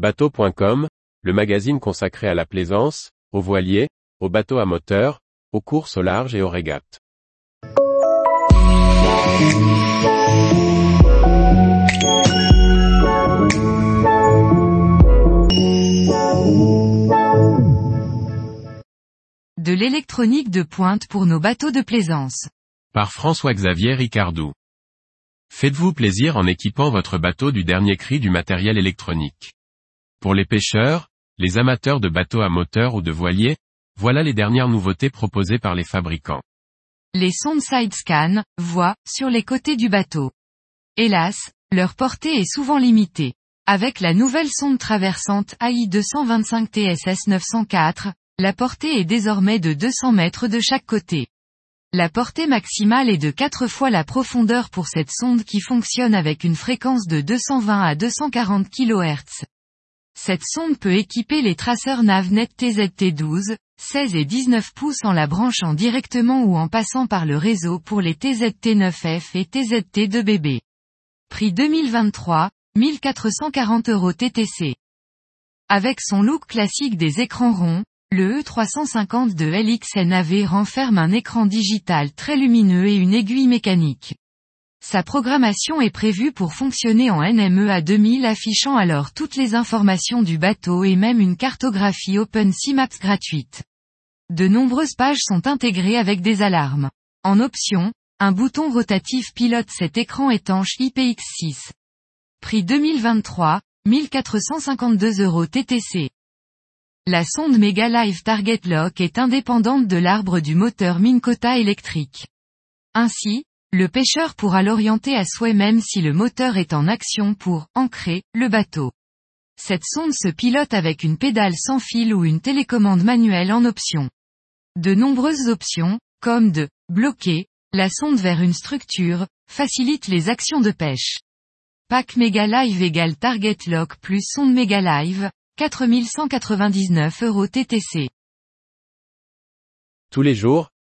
Bateau.com, le magazine consacré à la plaisance, aux voiliers, aux bateaux à moteur, aux courses au large et aux régates. De l'électronique de pointe pour nos bateaux de plaisance. Par François-Xavier Ricardou. Faites-vous plaisir en équipant votre bateau du dernier cri du matériel électronique. Pour les pêcheurs, les amateurs de bateaux à moteur ou de voiliers, voilà les dernières nouveautés proposées par les fabricants. Les sondes side scan, voient, sur les côtés du bateau. Hélas, leur portée est souvent limitée. Avec la nouvelle sonde traversante AI 225 TSS 904, la portée est désormais de 200 mètres de chaque côté. La portée maximale est de 4 fois la profondeur pour cette sonde qui fonctionne avec une fréquence de 220 à 240 kHz. Cette sonde peut équiper les traceurs Navnet TZT12, 16 et 19 pouces en la branchant directement ou en passant par le réseau pour les TZT9F et TZT2BB. Prix 2023, 1440 euros TTC. Avec son look classique des écrans ronds, le E350 de LXNAV renferme un écran digital très lumineux et une aiguille mécanique. Sa programmation est prévue pour fonctionner en NMEA 2000 affichant alors toutes les informations du bateau et même une cartographie OpenSeaMaps gratuite. De nombreuses pages sont intégrées avec des alarmes. En option, un bouton rotatif pilote cet écran étanche IPX6. Prix 2023, 1452 euros TTC. La sonde Mega Live Target Lock est indépendante de l'arbre du moteur Minkota électrique. Ainsi, le pêcheur pourra l'orienter à souhait même si le moteur est en action pour ancrer le bateau. Cette sonde se pilote avec une pédale sans fil ou une télécommande manuelle en option. De nombreuses options, comme de bloquer la sonde vers une structure, facilitent les actions de pêche. Pack Mega Live égale Target Lock plus sonde Mega Live, 4199 euros TTC. Tous les jours,